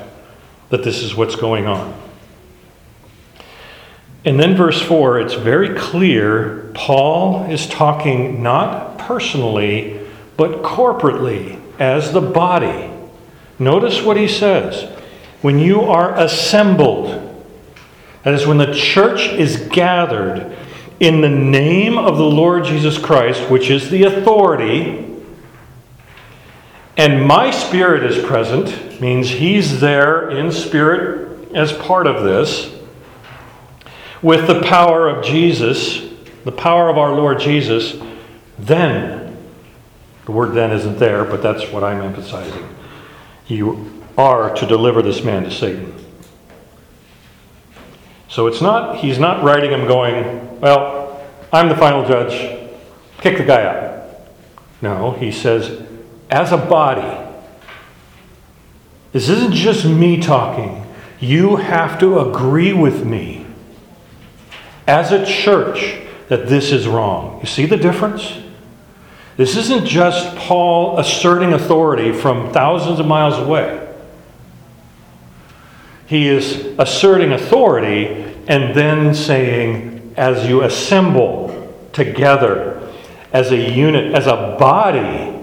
[SPEAKER 1] that this is what's going on. And then, verse 4, it's very clear Paul is talking not personally, but corporately as the body. Notice what he says. When you are assembled, that is, when the church is gathered in the name of the Lord Jesus Christ, which is the authority, and my spirit is present, means he's there in spirit as part of this, with the power of Jesus, the power of our Lord Jesus, then, the word then isn't there, but that's what I'm emphasizing. You are to deliver this man to Satan. So it's not, he's not writing him going, well, I'm the final judge, kick the guy out. No, he says, as a body, this isn't just me talking. You have to agree with me as a church that this is wrong. You see the difference? This isn't just Paul asserting authority from thousands of miles away. He is asserting authority and then saying, as you assemble together as a unit, as a body,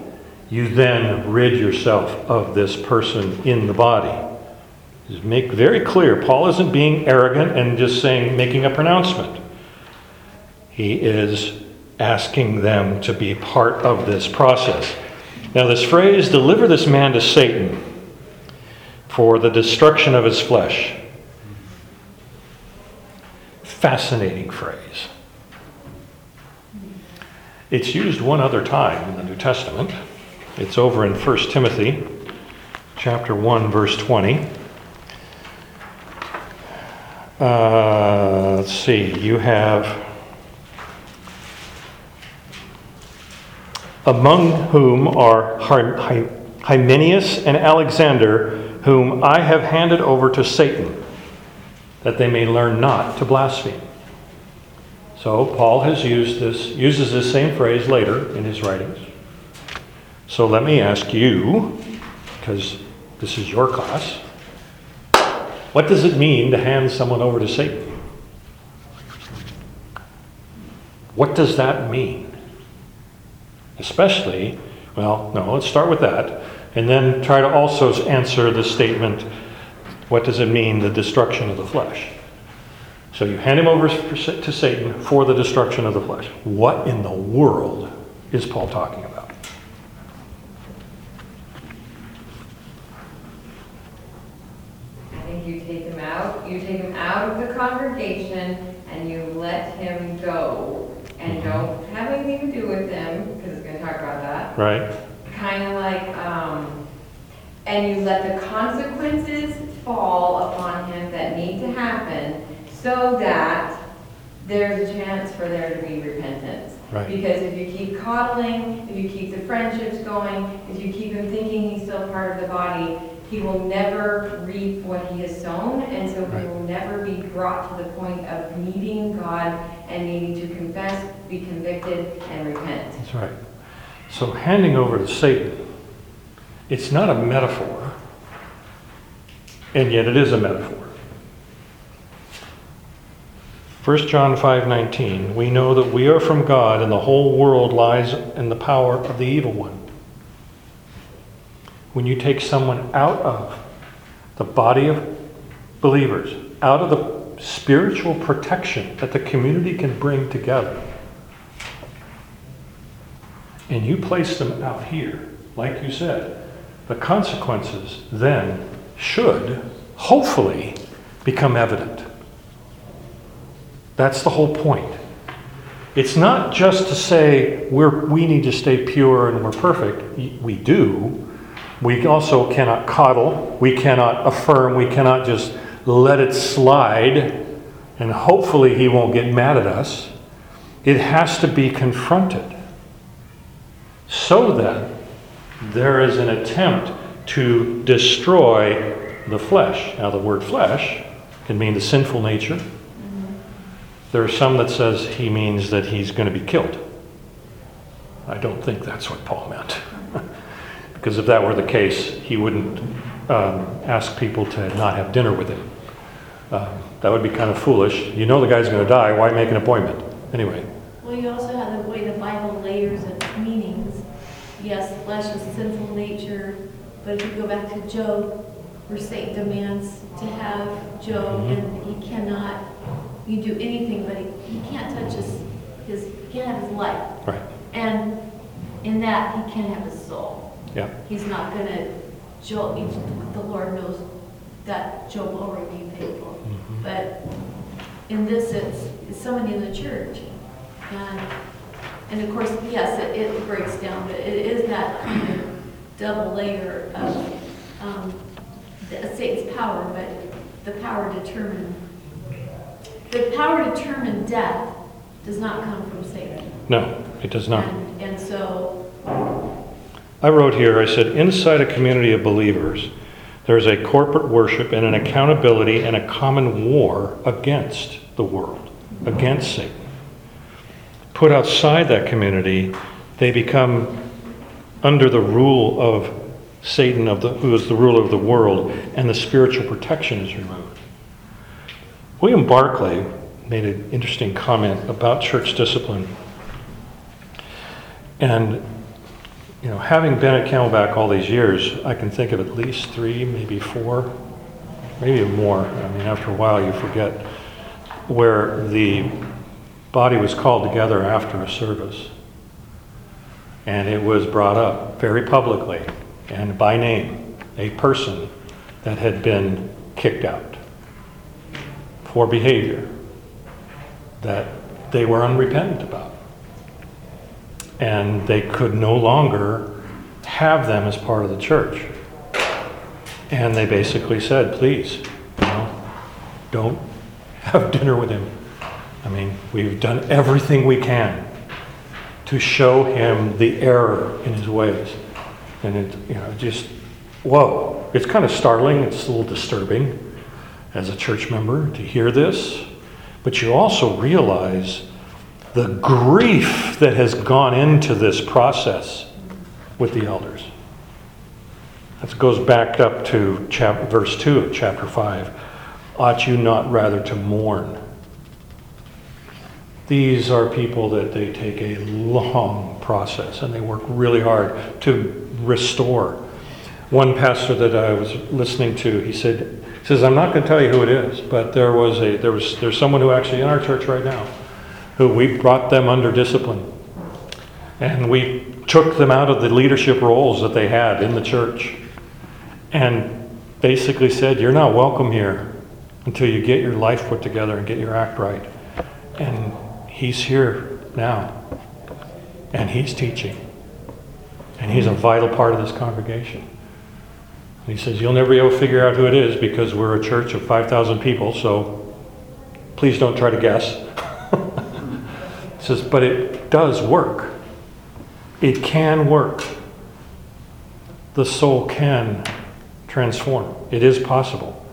[SPEAKER 1] you then rid yourself of this person in the body. Make very clear, Paul isn't being arrogant and just saying, making a pronouncement. He is asking them to be part of this process. Now, this phrase, deliver this man to Satan for the destruction of his flesh. Fascinating phrase. It's used one other time in the New Testament. It's over in 1 Timothy chapter 1 verse 20. Uh, let's see, you have among whom are Hy- Hy- Hymenaeus and Alexander, whom I have handed over to Satan, that they may learn not to blaspheme. So Paul has used this, uses this same phrase later in his writings. So let me ask you, because this is your class, what does it mean to hand someone over to Satan? What does that mean? Especially, well, no, let's start with that. And then try to also answer the statement what does it mean, the destruction of the flesh? So you hand him over to Satan for the destruction of the flesh. What in the world is Paul talking
[SPEAKER 4] You take him out, you take him out of the congregation and you let him go. And
[SPEAKER 1] Mm-hmm.
[SPEAKER 4] don't have anything to do with him, because it's gonna talk about that.
[SPEAKER 1] Right?
[SPEAKER 4] Kind of like, um, and you let the consequences fall upon him that need to happen so that there's a chance for there to be repentance.
[SPEAKER 1] Right.
[SPEAKER 4] Because if you keep coddling, if you keep the friendships going, if you keep him thinking he's still part of the body, he will never reap what he has sown, and so he will never be brought to the point of needing God and needing to confess, be convicted, and repent.
[SPEAKER 1] That's right. So handing over to Satan, it's not a metaphor, and yet it is a metaphor. 1 John 5:19 We know that we are from God and the whole world lies in the power of the evil one. When you take someone out of the body of believers, out of the spiritual protection that the community can bring together, and you place them out here, like you said, the consequences then should, hopefully, become evident. That's the whole point. It's not just to say we're, we need to stay pure and we're perfect. We do. We also cannot coddle. We cannot affirm. We cannot just let it slide and hopefully he won't get mad at us. It has to be confronted so that there is an attempt to destroy the flesh. Now, the word flesh can mean the sinful nature. Mm-hmm. There are some that says he means that he's going to be killed. I don't think that's what Paul meant. Because if that were the case, he wouldn't um, ask people to not have dinner with him. Uh, that would be kind of foolish. You know the guy's going to die, why make an appointment? Anyway,
[SPEAKER 7] Well, you also have the way the Bible layers its meanings. Yes, flesh is sinful nature, but if you go back to Job, where Satan demands to have Job,
[SPEAKER 1] Mhm.
[SPEAKER 7] and he cannot, you do anything, but he, he can't touch his, his, he can't have his life.
[SPEAKER 1] right,
[SPEAKER 7] And in that, he can't have his soul.
[SPEAKER 1] Yeah,
[SPEAKER 7] He's not gonna, Job, the Lord knows that Job will remain faithful.
[SPEAKER 1] Mhm.
[SPEAKER 7] But in this, it's, it's somebody in the church. And, and of course, yes, it, it breaks down, but it is that kind of double layer of, um, the- Satan's power, but the power to determine, the power to determine death does not come from Satan.
[SPEAKER 1] No, it does not.
[SPEAKER 7] And, and so,
[SPEAKER 1] I wrote here, I said, inside a community of believers, there's a corporate worship and an accountability and a common war against the world, against Satan. Put outside that community, they become under the rule of Satan, of the, who is the ruler of the world, and the spiritual protection is removed. William Barclay made an interesting comment about church discipline. And you know, having been at Camelback all these years, I can think of at least three, maybe four, maybe more. I mean, after a while, you forget where the body was called together after a service. And it was brought up very publicly and by name, a person that had been kicked out for behavior that they were unrepentant about and they could no longer have them as part of the church. And they basically said, please, you know, don't (laughs) have dinner with him. I mean, we've done everything we can to show him the error in his ways. And it, you know, just, whoa, it's kind of startling, it's a little disturbing as a church member to hear this. But you also realize the grief that has gone into this process with the elders. That goes back up to chap- verse 2 of chapter 5. Ought you not rather to mourn? These are people that they take a long process and they work really hard to restore. One pastor that I was listening to, he said, he says, I'm not going to tell you who it is, but there was a there was there's someone who actually in our church right now who we brought them under discipline. And we took them out of the leadership roles that they had in the church and basically said, You're not welcome here until you get your life put together and get your act right. And he's here now. And he's teaching. And he's a vital part of this congregation. And he says, You'll never be able to figure out who it is because we're a church of 5,000 people, so please don't try to guess. (laughs) Says, but it does work. It can work. The soul can transform. It is possible.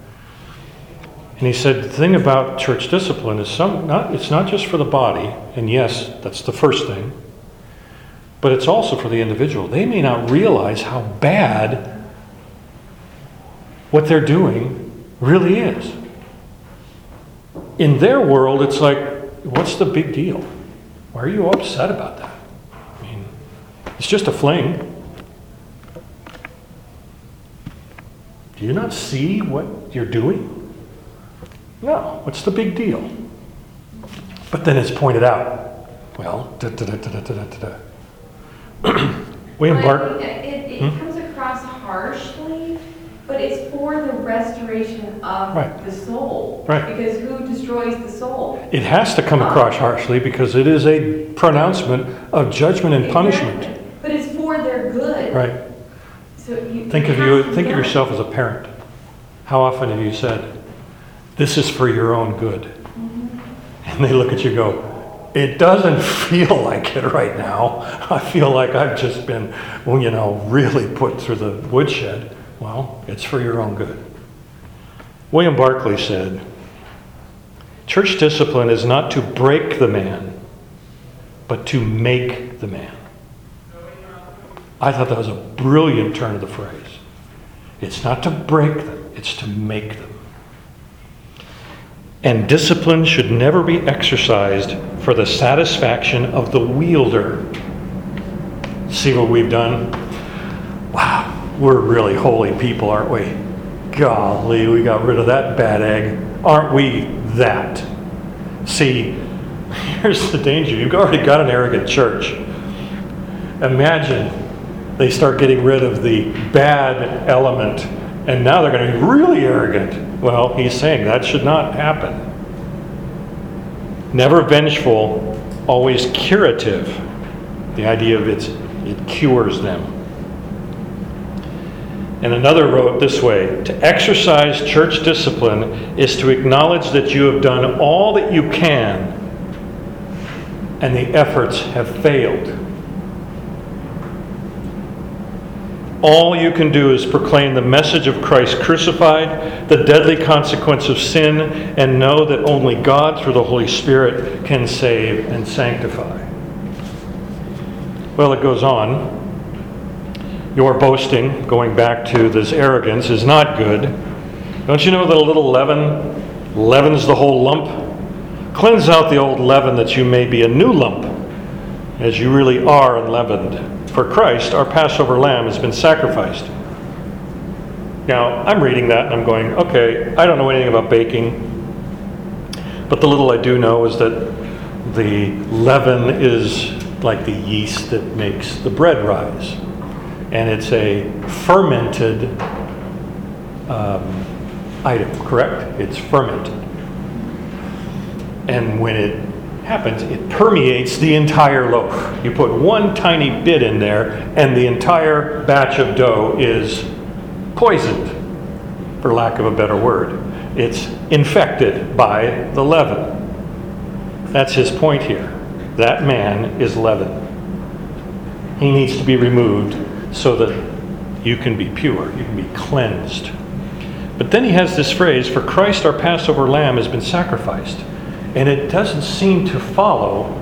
[SPEAKER 1] And he said, the thing about church discipline is some not it's not just for the body, and yes, that's the first thing, but it's also for the individual. They may not realize how bad what they're doing really is. In their world, it's like, what's the big deal? Why are you upset about that? I mean, it's just a fling. Do you not see what you're doing? No, what's the big deal? But then it's pointed out. Well, da da da da da da da. (clears throat) William Bart.
[SPEAKER 4] Restoration of
[SPEAKER 1] Right.
[SPEAKER 4] the soul.
[SPEAKER 1] Right.
[SPEAKER 4] Because who destroys the soul?
[SPEAKER 1] It has to come across harshly because it is a pronouncement of judgment and punishment.
[SPEAKER 4] Exactly. But it's for their good.
[SPEAKER 1] Right.
[SPEAKER 4] So you.
[SPEAKER 1] Think of you. Think of yourself as a parent. How often have you said, "This is for your own good," mm-hmm. and they look at you and go, "It doesn't (laughs) feel like it right now. I feel like I've just been, well, you know, really put through the woodshed." Well, it's for your own good. William Barclay said, "Church discipline is not to break the man, but to make the man." I thought that was a brilliant turn of the phrase. It's not to break them, it's to make them. And discipline should never be exercised for the satisfaction of the wielder. See what we've done? Wow, we're really holy people, aren't we? Golly, we got rid of that bad egg. Aren't we that? See, (laughs) here's the danger. You've already got an arrogant church. Imagine they start getting rid of the bad element and now they're going to be really arrogant. Well, he's saying that should not happen. Never vengeful, always curative. The idea of it's, it cures them. And another wrote this way To exercise church discipline is to acknowledge that you have done all that you can and the efforts have failed. All you can do is proclaim the message of Christ crucified, the deadly consequence of sin, and know that only God, through the Holy Spirit, can save and sanctify. Well, it goes on. Your boasting, going back to this arrogance, is not good. Don't you know that a little leaven leavens the whole lump? Cleanse out the old leaven that you may be a new lump, as you really are unleavened. For Christ, our Passover lamb, has been sacrificed. Now, I'm reading that and I'm going, okay, I don't know anything about baking, but the little I do know is that the leaven is like the yeast that makes the bread rise. And it's a fermented um, item, correct? It's fermented. And when it happens, it permeates the entire loaf. You put one tiny bit in there, and the entire batch of dough is poisoned, for lack of a better word. It's infected by the leaven. That's his point here. That man is leaven. He needs to be removed so that you can be pure, you can be cleansed. But then he has this phrase, For Christ our Passover lamb has been sacrificed. And it doesn't seem to follow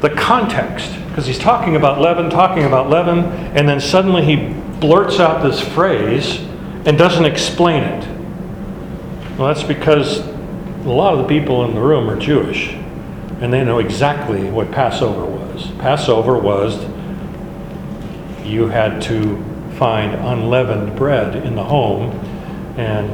[SPEAKER 1] the context, because he's talking about leaven, talking about leaven, and then suddenly he blurts out this phrase and doesn't explain it. Well, that's because a lot of the people in the room are Jewish, and they know exactly what Passover was. Passover was you had to find unleavened bread in the home, and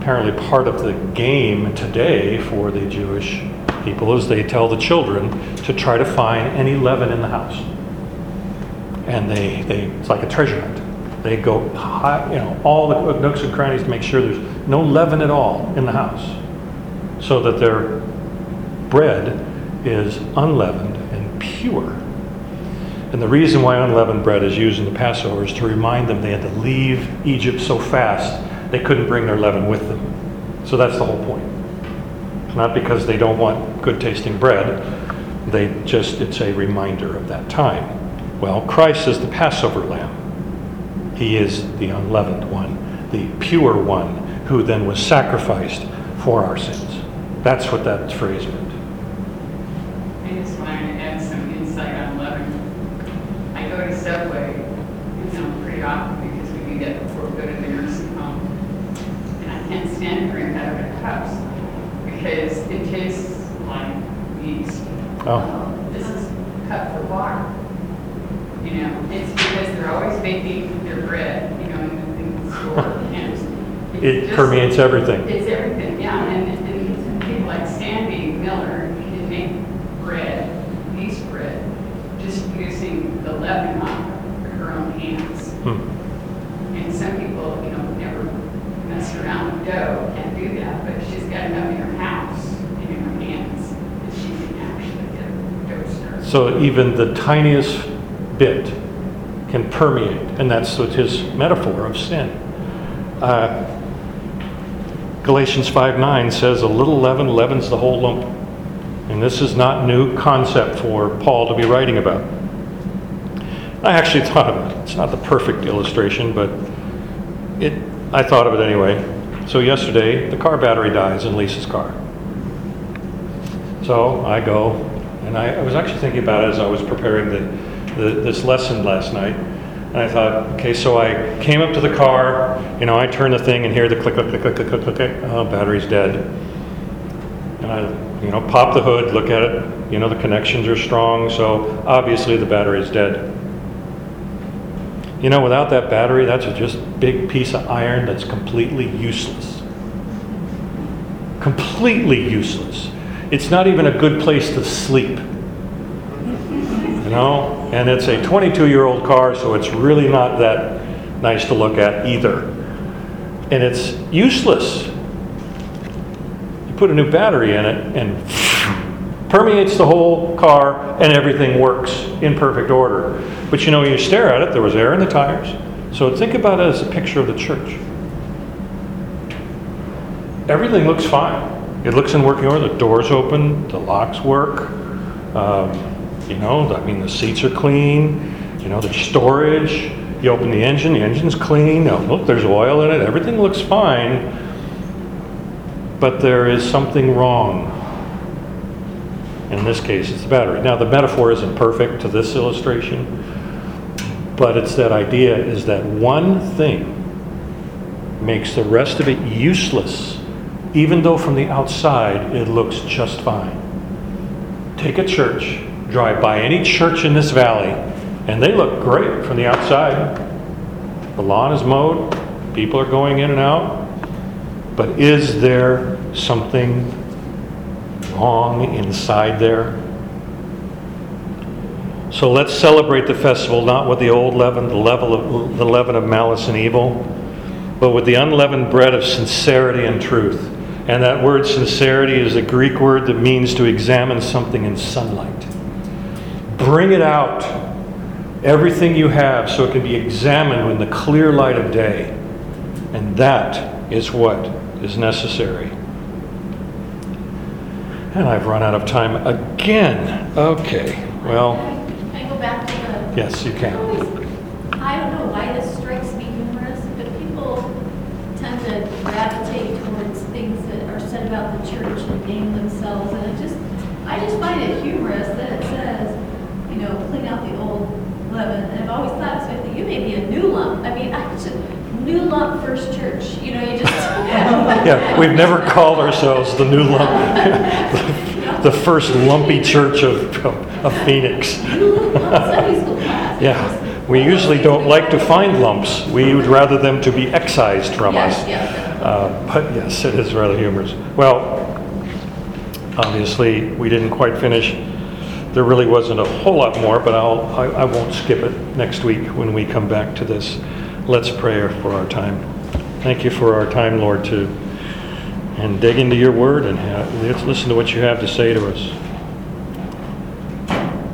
[SPEAKER 1] apparently part of the game today for the Jewish people is they tell the children to try to find any leaven in the house. And they, they it's like a treasure hunt. They go high, you know, all the nooks and crannies to make sure there's no leaven at all in the house. So that their bread is unleavened and pure. And the reason why unleavened bread is used in the Passover is to remind them they had to leave Egypt so fast they couldn't bring their leaven with them. So that's the whole point. Not because they don't want good tasting bread, they just, it's a reminder of that time. Well, Christ is the Passover lamb. He is the unleavened one, the pure one, who then was sacrificed for our sins. That's what that phrase meant.
[SPEAKER 3] I just wanted to add some insight on leaven. I go to Subway, you know, pretty often because we do that before we go to the nursing home. And I can't stand to drink out of the cups because it tastes like yeast.
[SPEAKER 1] Oh,
[SPEAKER 3] This is cut for water. You know, it's because they're always baking their bread, you know, in the, in the store. (laughs) and it's
[SPEAKER 1] it
[SPEAKER 3] just-
[SPEAKER 1] permeates everything.
[SPEAKER 3] It's everything, yeah, and, and people like Sandy Miller can make bread, yeast bread, just using the leaven on her own hands.
[SPEAKER 1] Hmm.
[SPEAKER 3] And some people, you know, never mess around with dough, can't do that, but she's got enough in her house, and in her hands, that she can actually get a dough stir.
[SPEAKER 1] So even the tiniest bit can permeate, and that's what his metaphor of sin. Uh, Galatians 5 9 says, A little leaven leavens the whole lump. And this is not new concept for Paul to be writing about. I actually thought of it. It's not the perfect illustration, but it, I thought of it anyway. So yesterday, the car battery dies in Lisa's car. So I go, and I, I was actually thinking about it as I was preparing the, the, this lesson last night. And I thought, okay, so I came up to the car, you know, I turn the thing and hear the click, click, click, click, click, click, click. Oh, battery's dead. And I, you know, pop the hood, look at it. You know, the connections are strong, so obviously the battery's dead. You know, without that battery, that's a just big piece of iron that's completely useless. Completely useless. It's not even a good place to sleep. You know? And it's a 22 year old car, so it's really not that nice to look at either. And it's useless. You put a new battery in it and permeates the whole car and everything works in perfect order. But you know, you stare at it, there was air in the tires, So think about it as a picture of the church. Everything looks fine. It looks in working order. The doors open, the locks work. Um, you know, I mean, the seats are clean. You know, there's storage. You open the engine, the engine's clean. Oh, look, there's oil in it. Everything looks fine. But there is something wrong. In this case, it's the battery. Now, the metaphor isn't perfect to this illustration, but it's that idea is that one thing makes the rest of it useless, even though from the outside it looks just fine. Take a church, drive by any church in this valley, and they look great from the outside. The lawn is mowed, people are going in and out. But is there something wrong inside there? So let's celebrate the festival not with the old leaven, the level of the leaven of malice and evil, but with the unleavened bread of sincerity and truth. And that word sincerity is a Greek word that means to examine something in sunlight. Bring it out, everything you have, so it can be examined in the clear light of day. And that is what is necessary. And I've run out of time again. Okay, well,
[SPEAKER 7] Can I go back to the
[SPEAKER 1] yes, you can.
[SPEAKER 7] I don't know why this strikes me humorous, but people tend to gravitate towards things that are said about the church and name themselves, and it just, I just find it humorous that it says, you know, clean out the old leaven, and I've always thought, so I think you may be a new lump, I mean, I should, new lump first church, you know, you just. (laughs)
[SPEAKER 1] Yeah, we've never called ourselves the new lump, (laughs) the first lumpy church of, of Phoenix.
[SPEAKER 7] New lump Sunday school class.
[SPEAKER 1] Yeah, we usually don't like to find lumps. We would rather them to be excised from us.
[SPEAKER 7] Yes, yes.
[SPEAKER 1] Uh, But yes, it is rather humorous. Well, obviously, we didn't quite finish. There really wasn't a whole lot more, but I'll, I I won't skip it next week when we come back to this. Let's pray for our time. Thank you for our time, Lord, to, and dig into your word and have, let's listen to what you have to say to us.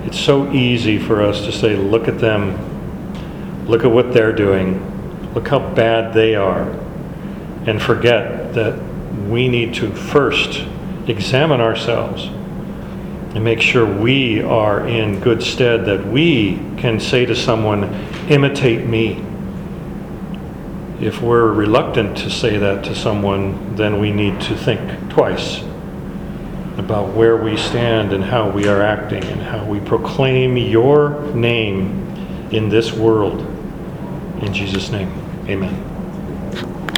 [SPEAKER 1] It's so easy for us to say, look at them, look at what they're doing, look how bad they are, and forget that we need to first examine ourselves and make sure we are in good stead, that we can say to someone, imitate me. If we're reluctant to say that to someone, then we need to think twice about where we stand and how we are acting and how we proclaim your name in this world. In Jesus' name, amen.